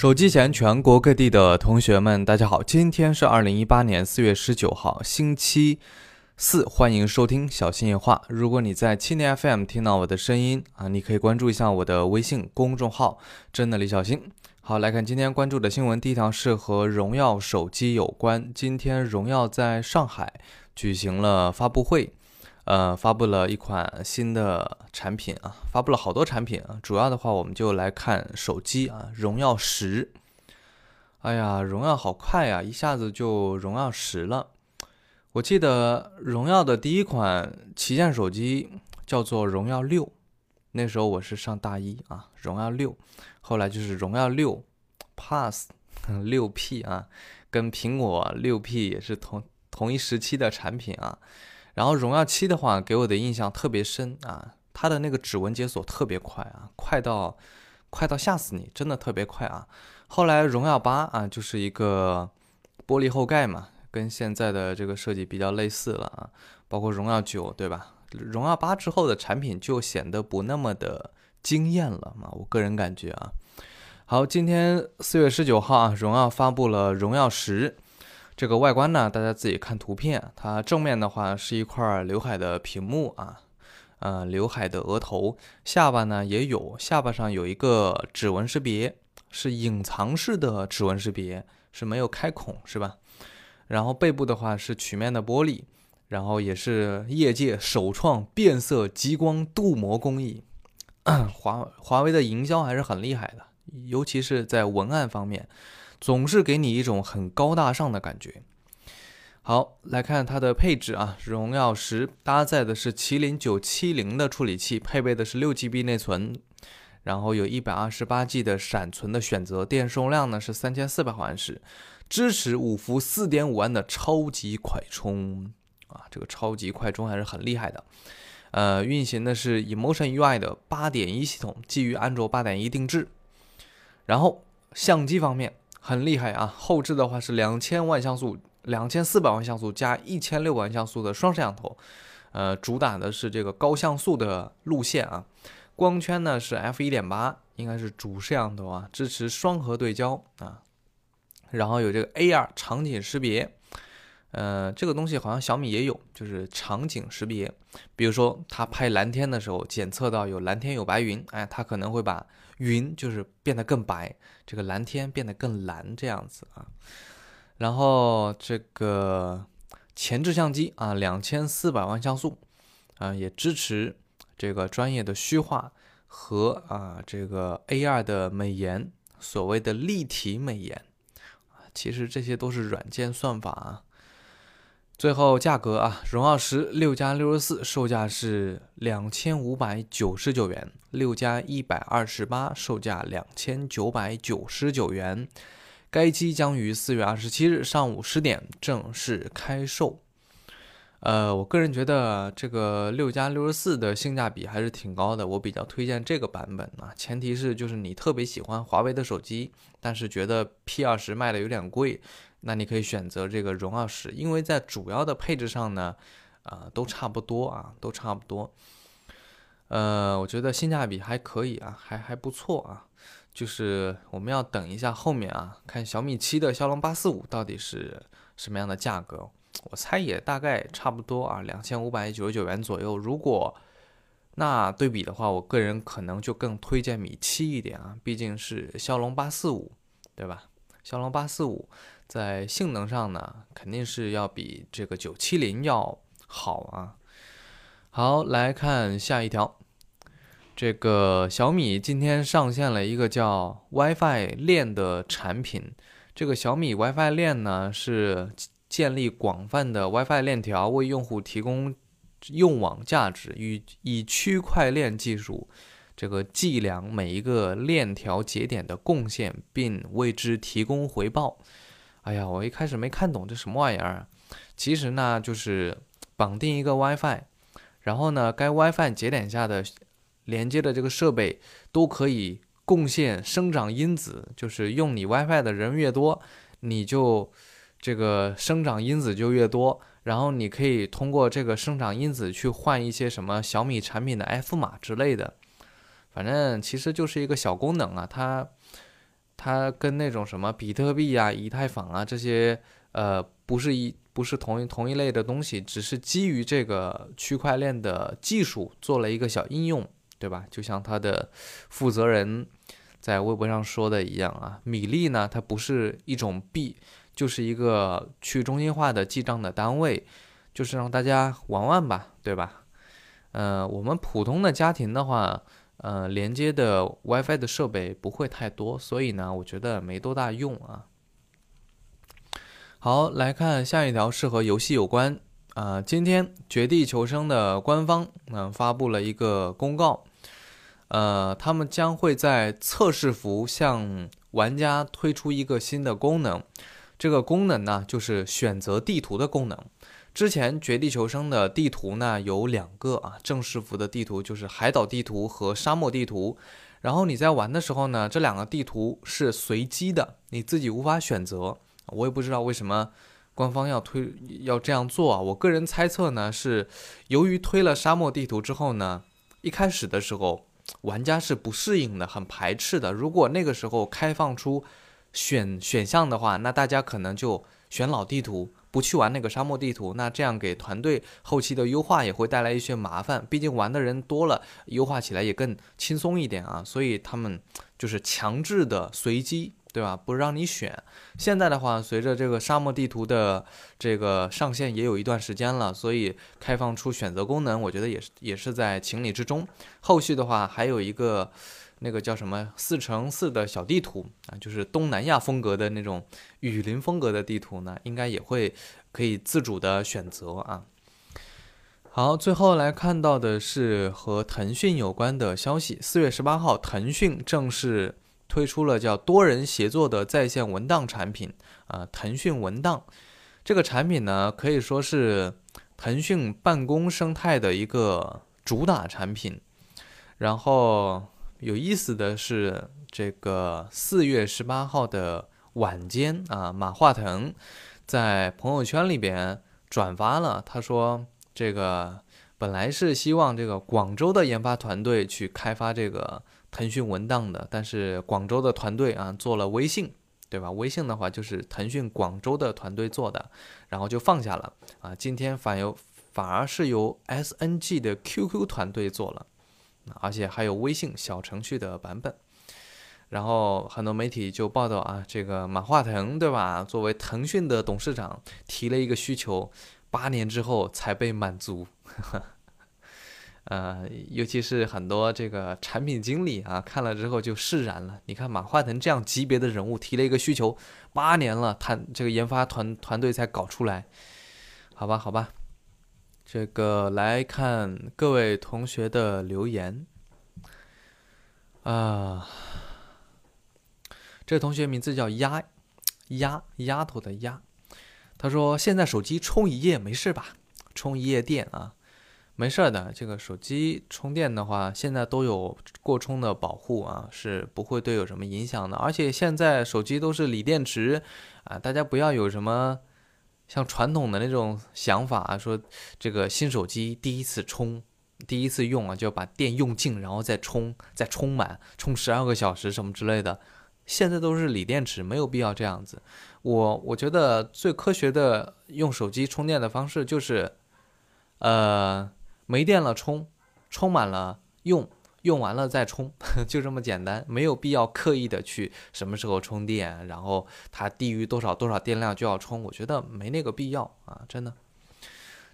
手机前全国各地的同学们，大家好！今天是二零一八年四月十九号，星期四，欢迎收听小新夜话。如果你在七年 FM 听到我的声音啊，你可以关注一下我的微信公众号“真的李小新”。好，来看今天关注的新闻，第一条是和荣耀手机有关。今天荣耀在上海举行了发布会。呃，发布了一款新的产品啊，发布了好多产品啊。主要的话，我们就来看手机啊，荣耀十。哎呀，荣耀好快呀，一下子就荣耀十了。我记得荣耀的第一款旗舰手机叫做荣耀六，那时候我是上大一啊。荣耀六，后来就是荣耀六 Plus 六 P 啊，跟苹果六 P 也是同同一时期的产品啊。然后荣耀七的话，给我的印象特别深啊，它的那个指纹解锁特别快啊，快到快到吓死你，真的特别快啊。后来荣耀八啊，就是一个玻璃后盖嘛，跟现在的这个设计比较类似了啊。包括荣耀九，对吧？荣耀八之后的产品就显得不那么的惊艳了嘛，我个人感觉啊。好，今天四月十九号啊，荣耀发布了荣耀十。这个外观呢，大家自己看图片。它正面的话是一块刘海的屏幕啊，呃，刘海的额头，下巴呢也有，下巴上有一个指纹识别，是隐藏式的指纹识别，是没有开孔，是吧？然后背部的话是曲面的玻璃，然后也是业界首创变色激光镀膜工艺。华华为的营销还是很厉害的，尤其是在文案方面。总是给你一种很高大上的感觉。好，来看它的配置啊，荣耀十搭载的是麒麟九七零的处理器，配备的是六 GB 内存，然后有一百二十八 G 的闪存的选择，电容量呢是三千四百毫安时，支持五伏四点五安的超级快充啊，这个超级快充还是很厉害的。呃，运行的是 Emotion UI 的八点一系统，基于安卓八点一定制。然后相机方面。很厉害啊！后置的话是两千万像素、两千四百万像素加一千六百万像素的双摄像头，呃，主打的是这个高像素的路线啊。光圈呢是 f 一点八，应该是主摄像头啊，支持双核对焦啊。然后有这个 AR 场景识别，呃，这个东西好像小米也有，就是场景识别。比如说它拍蓝天的时候，检测到有蓝天有白云，哎，它可能会把。云就是变得更白，这个蓝天变得更蓝，这样子啊。然后这个前置相机啊，两千四百万像素啊，也支持这个专业的虚化和啊这个 AR 的美颜，所谓的立体美颜啊，其实这些都是软件算法啊。最后价格啊，荣耀十六加六十四售价是两千五百九十九元，六加一百二十八售价两千九百九十九元。该机将于四月二十七日上午十点正式开售。呃，我个人觉得这个六加六十四的性价比还是挺高的，我比较推荐这个版本啊。前提是就是你特别喜欢华为的手机，但是觉得 P 二十卖的有点贵。那你可以选择这个荣耀十，因为在主要的配置上呢，啊，都差不多啊，都差不多。呃，我觉得性价比还可以啊，还还不错啊。就是我们要等一下后面啊，看小米七的骁龙八四五到底是什么样的价格。我猜也大概差不多啊，两千五百九十九元左右。如果那对比的话，我个人可能就更推荐米七一点啊，毕竟是骁龙八四五，对吧？骁龙八四五。在性能上呢，肯定是要比这个九七零要好啊。好，来看下一条，这个小米今天上线了一个叫 WiFi 链的产品。这个小米 WiFi 链呢，是建立广泛的 WiFi 链条，为用户提供用网价值，与以区块链技术这个计量每一个链条节点的贡献，并为之提供回报。哎呀，我一开始没看懂这什么玩意儿。其实呢，就是绑定一个 WiFi，然后呢，该 WiFi 节点下的连接的这个设备都可以贡献生长因子，就是用你 WiFi 的人越多，你就这个生长因子就越多。然后你可以通过这个生长因子去换一些什么小米产品的 F 码之类的。反正其实就是一个小功能啊，它。它跟那种什么比特币啊、以太坊啊这些，呃，不是一不是同一同一类的东西，只是基于这个区块链的技术做了一个小应用，对吧？就像它的负责人在微博上说的一样啊，米粒呢，它不是一种币，就是一个去中心化的记账的单位，就是让大家玩玩吧，对吧？呃，我们普通的家庭的话。呃，连接的 WiFi 的设备不会太多，所以呢，我觉得没多大用啊。好，来看下一条是和游戏有关啊。今天《绝地求生》的官方嗯发布了一个公告，呃，他们将会在测试服向玩家推出一个新的功能，这个功能呢就是选择地图的功能。之前《绝地求生》的地图呢有两个啊，正式服的地图就是海岛地图和沙漠地图。然后你在玩的时候呢，这两个地图是随机的，你自己无法选择。我也不知道为什么官方要推要这样做啊。我个人猜测呢，是由于推了沙漠地图之后呢，一开始的时候玩家是不适应的，很排斥的。如果那个时候开放出选选项的话，那大家可能就选老地图。不去玩那个沙漠地图，那这样给团队后期的优化也会带来一些麻烦。毕竟玩的人多了，优化起来也更轻松一点啊。所以他们就是强制的随机，对吧？不让你选。现在的话，随着这个沙漠地图的这个上线也有一段时间了，所以开放出选择功能，我觉得也是也是在情理之中。后续的话还有一个。那个叫什么四乘四的小地图啊，就是东南亚风格的那种雨林风格的地图呢，应该也会可以自主的选择啊。好，最后来看到的是和腾讯有关的消息。四月十八号，腾讯正式推出了叫多人协作的在线文档产品啊，腾讯文档这个产品呢，可以说是腾讯办公生态的一个主打产品，然后。有意思的是，这个四月十八号的晚间啊，马化腾在朋友圈里边转发了，他说：“这个本来是希望这个广州的研发团队去开发这个腾讯文档的，但是广州的团队啊做了微信，对吧？微信的话就是腾讯广州的团队做的，然后就放下了啊。今天反由反而是由 SNG 的 QQ 团队做了。”而且还有微信小程序的版本，然后很多媒体就报道啊，这个马化腾对吧？作为腾讯的董事长，提了一个需求，八年之后才被满足。呃，尤其是很多这个产品经理啊，看了之后就释然了。你看马化腾这样级别的人物提了一个需求，八年了，他这个研发团团队才搞出来，好吧，好吧。这个来看各位同学的留言啊，这同学名字叫丫丫丫头的丫，他说现在手机充一夜没事吧？充一夜电啊，没事的。这个手机充电的话，现在都有过充的保护啊，是不会对有什么影响的。而且现在手机都是锂电池啊，大家不要有什么。像传统的那种想法啊，说这个新手机第一次充、第一次用啊，就要把电用尽，然后再充、再充满，充十二个小时什么之类的。现在都是锂电池，没有必要这样子。我我觉得最科学的用手机充电的方式就是，呃，没电了充，充满了用。用完了再充，就这么简单，没有必要刻意的去什么时候充电，然后它低于多少多少电量就要充，我觉得没那个必要啊，真的。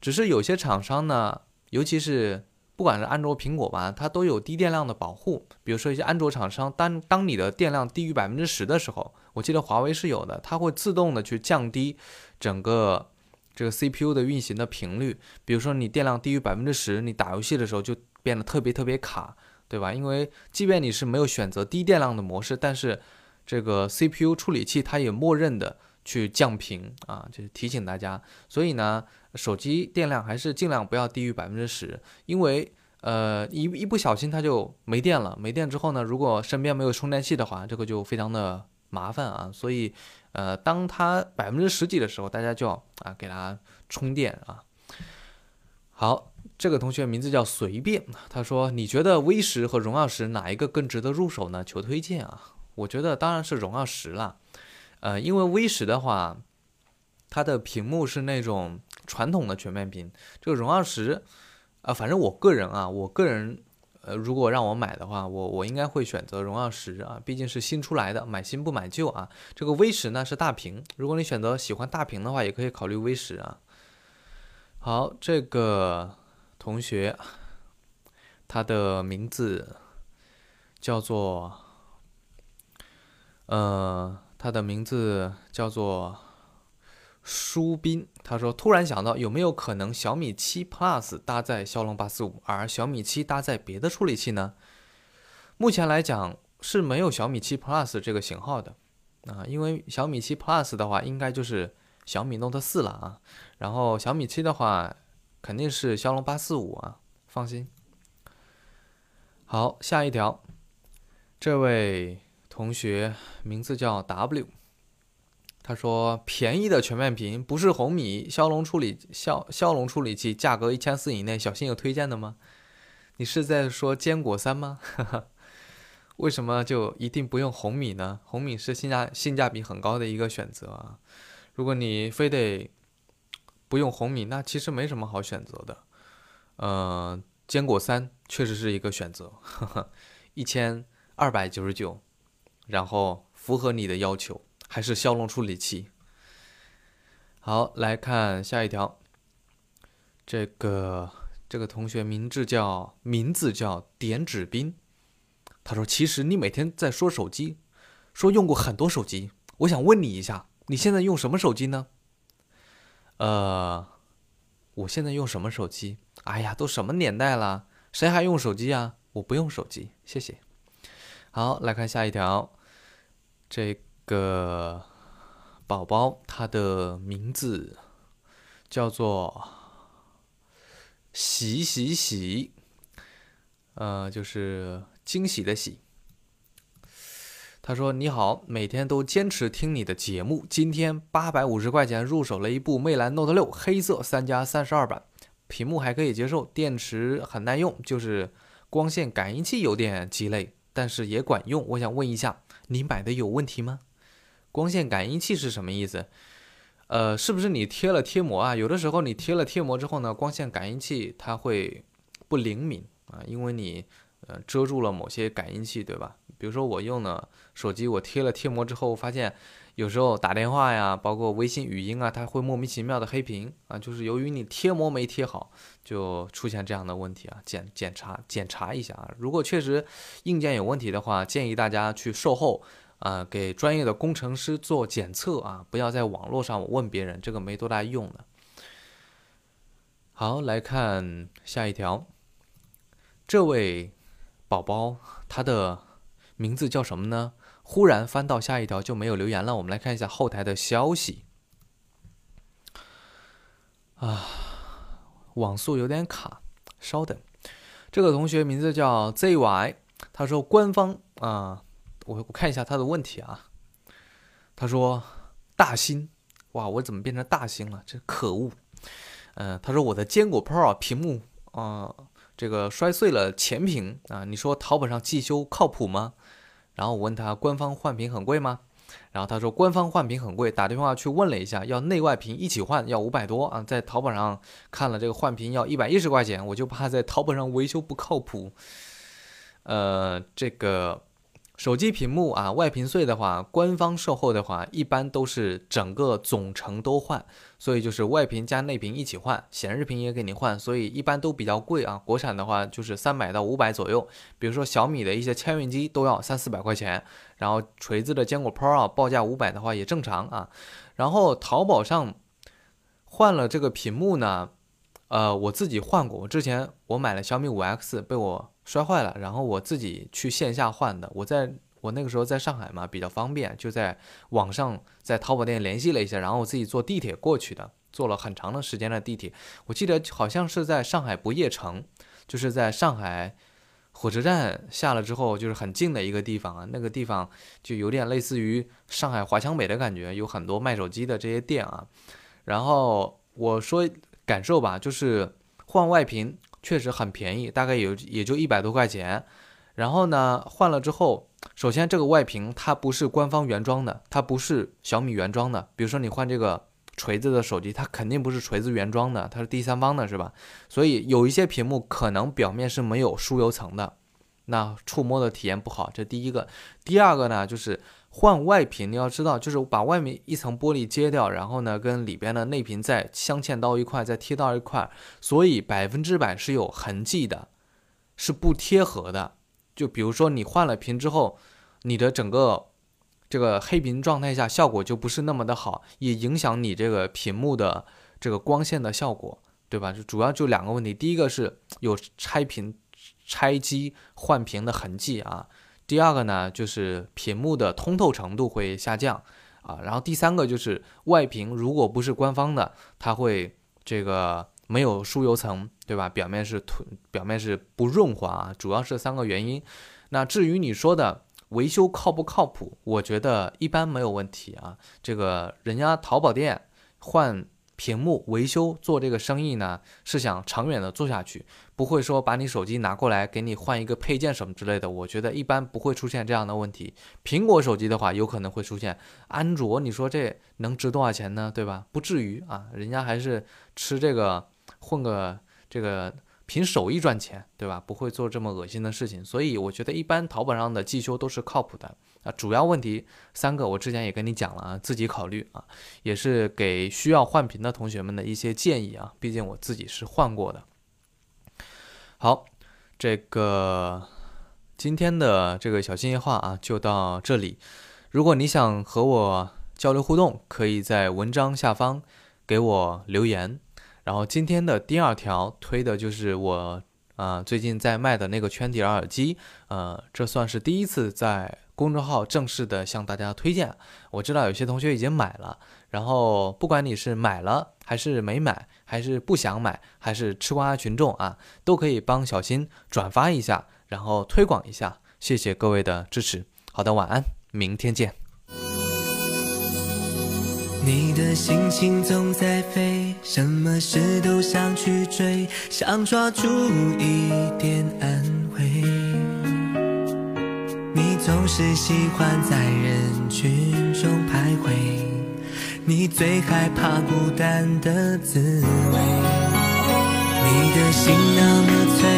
只是有些厂商呢，尤其是不管是安卓、苹果吧，它都有低电量的保护。比如说一些安卓厂商，当当你的电量低于百分之十的时候，我记得华为是有的，它会自动的去降低整个这个 CPU 的运行的频率。比如说你电量低于百分之十，你打游戏的时候就变得特别特别卡。对吧？因为即便你是没有选择低电量的模式，但是这个 CPU 处理器它也默认的去降频啊，就是提醒大家。所以呢，手机电量还是尽量不要低于百分之十，因为呃一一不小心它就没电了。没电之后呢，如果身边没有充电器的话，这个就非常的麻烦啊。所以呃，当它百分之十几的时候，大家就要啊给它充电啊。好。这个同学名字叫随便，他说：“你觉得 V 十和荣耀十哪一个更值得入手呢？求推荐啊！我觉得当然是荣耀十了。呃，因为 V 十的话，它的屏幕是那种传统的全面屏，这个荣耀十，啊，反正我个人啊，我个人。呃，如果让我买的话，我我应该会选择荣耀十啊，毕竟是新出来的，买新不买旧啊。这个 V 十呢是大屏，如果你选择喜欢大屏的话，也可以考虑 V 十啊。好，这个同学，他的名字叫做，呃，他的名字叫做。舒斌他说：“突然想到，有没有可能小米七 Plus 搭载骁龙八四五，而小米七搭载别的处理器呢？目前来讲是没有小米七 Plus 这个型号的啊，因为小米七 Plus 的话，应该就是小米 Note 四了啊。然后小米七的话，肯定是骁龙八四五啊，放心。好，下一条，这位同学名字叫 W。”他说：“便宜的全面屏不是红米骁龙处理骁骁龙处理器，价格一千四以内，小新有推荐的吗？你是在说坚果三吗？为什么就一定不用红米呢？红米是性价性价比很高的一个选择啊。如果你非得不用红米，那其实没什么好选择的。呃，坚果三确实是一个选择，一千二百九十九，然后符合你的要求。”还是骁龙处理器。好，来看下一条。这个这个同学名字叫名字叫点指兵，他说：“其实你每天在说手机，说用过很多手机，我想问你一下，你现在用什么手机呢？”呃，我现在用什么手机？哎呀，都什么年代了，谁还用手机啊？我不用手机，谢谢。好，来看下一条。这。个宝宝，他的名字叫做喜喜喜，呃，就是惊喜的喜。他说：“你好，每天都坚持听你的节目。今天八百五十块钱入手了一部魅蓝 Note 六，黑色三加三十二版，屏幕还可以接受，电池很耐用，就是光线感应器有点鸡肋，但是也管用。我想问一下，你买的有问题吗？”光线感应器是什么意思？呃，是不是你贴了贴膜啊？有的时候你贴了贴膜之后呢，光线感应器它会不灵敏啊，因为你呃遮住了某些感应器，对吧？比如说我用的手机，我贴了贴膜之后，发现有时候打电话呀，包括微信语音啊，它会莫名其妙的黑屏啊，就是由于你贴膜没贴好，就出现这样的问题啊。检检查检查一下啊，如果确实硬件有问题的话，建议大家去售后。啊，给专业的工程师做检测啊，不要在网络上问别人，这个没多大用的。好，来看下一条，这位宝宝他的名字叫什么呢？忽然翻到下一条就没有留言了，我们来看一下后台的消息。啊，网速有点卡，稍等。这个同学名字叫 ZY，他说官方啊。我我看一下他的问题啊，他说大兴，哇，我怎么变成大兴了？这可恶！嗯，他说我的坚果 Pro 屏幕啊，这个摔碎了前屏啊，你说淘宝上寄修靠谱吗？然后我问他官方换屏很贵吗？然后他说官方换屏很贵，打电话去问了一下，要内外屏一起换要五百多啊，在淘宝上看了这个换屏要一百一十块钱，我就怕在淘宝上维修不靠谱。呃，这个。手机屏幕啊，外屏碎的话，官方售后的话，一般都是整个总成都换，所以就是外屏加内屏一起换，显示屏也给你换，所以一般都比较贵啊。国产的话就是三百到五百左右，比如说小米的一些千元机都要三四百块钱，然后锤子的坚果 Pro 报价五百的话也正常啊。然后淘宝上换了这个屏幕呢，呃，我自己换过，我之前我买了小米五 X 被我。摔坏了，然后我自己去线下换的。我在我那个时候在上海嘛，比较方便，就在网上在淘宝店联系了一下，然后我自己坐地铁过去的，坐了很长的时间的地铁。我记得好像是在上海不夜城，就是在上海火车站下了之后，就是很近的一个地方啊。那个地方就有点类似于上海华强北的感觉，有很多卖手机的这些店啊。然后我说感受吧，就是换外屏。确实很便宜，大概有也就一百多块钱。然后呢，换了之后，首先这个外屏它不是官方原装的，它不是小米原装的。比如说你换这个锤子的手机，它肯定不是锤子原装的，它是第三方的，是吧？所以有一些屏幕可能表面是没有疏油层的，那触摸的体验不好。这第一个，第二个呢，就是换外屏，你要知道，就是把外面一层玻璃揭掉，然后呢，跟里边的内屏再镶嵌到一块，再贴到一块，所以百分之百是有痕迹的，是不贴合的。就比如说你换了屏之后，你的整个这个黑屏状态下效果就不是那么的好，也影响你这个屏幕的这个光线的效果，对吧？就主要就两个问题，第一个是有拆屏、拆机换屏的痕迹啊，第二个呢就是屏幕的通透程度会下降啊，然后第三个就是外屏如果不是官方的，它会这个。没有疏油层，对吧？表面是涂，表面是不润滑，主要是三个原因。那至于你说的维修靠不靠谱，我觉得一般没有问题啊。这个人家淘宝店换屏幕维修做这个生意呢，是想长远的做下去，不会说把你手机拿过来给你换一个配件什么之类的。我觉得一般不会出现这样的问题。苹果手机的话，有可能会出现。安卓，你说这能值多少钱呢？对吧？不至于啊，人家还是吃这个。混个这个凭手艺赚钱，对吧？不会做这么恶心的事情，所以我觉得一般淘宝上的寄修都是靠谱的啊。主要问题三个，我之前也跟你讲了啊，自己考虑啊，也是给需要换屏的同学们的一些建议啊。毕竟我自己是换过的。好，这个今天的这个小心夜话啊，就到这里。如果你想和我交流互动，可以在文章下方给我留言。然后今天的第二条推的就是我啊最近在卖的那个圈底耳机，呃，这算是第一次在公众号正式的向大家推荐。我知道有些同学已经买了，然后不管你是买了还是没买，还是不想买，还是吃瓜群众啊，都可以帮小新转发一下，然后推广一下，谢谢各位的支持。好的，晚安，明天见。你的心情总在飞，什么事都想去追，想抓住一点安慰。你总是喜欢在人群中徘徊，你最害怕孤单的滋味。你的心那么脆，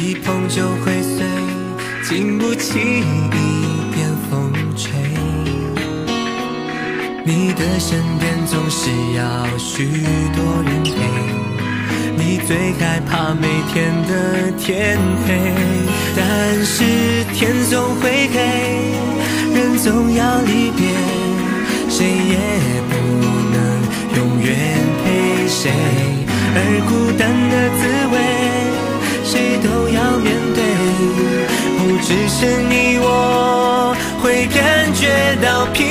一碰就会碎，经不起一点风吹。你的身边总是要许多人陪，最害怕每天的天黑，但是天总会黑，人总要离别，谁也不能永远陪谁，而孤单的滋味，谁都要面对，不只是你我会感觉到疲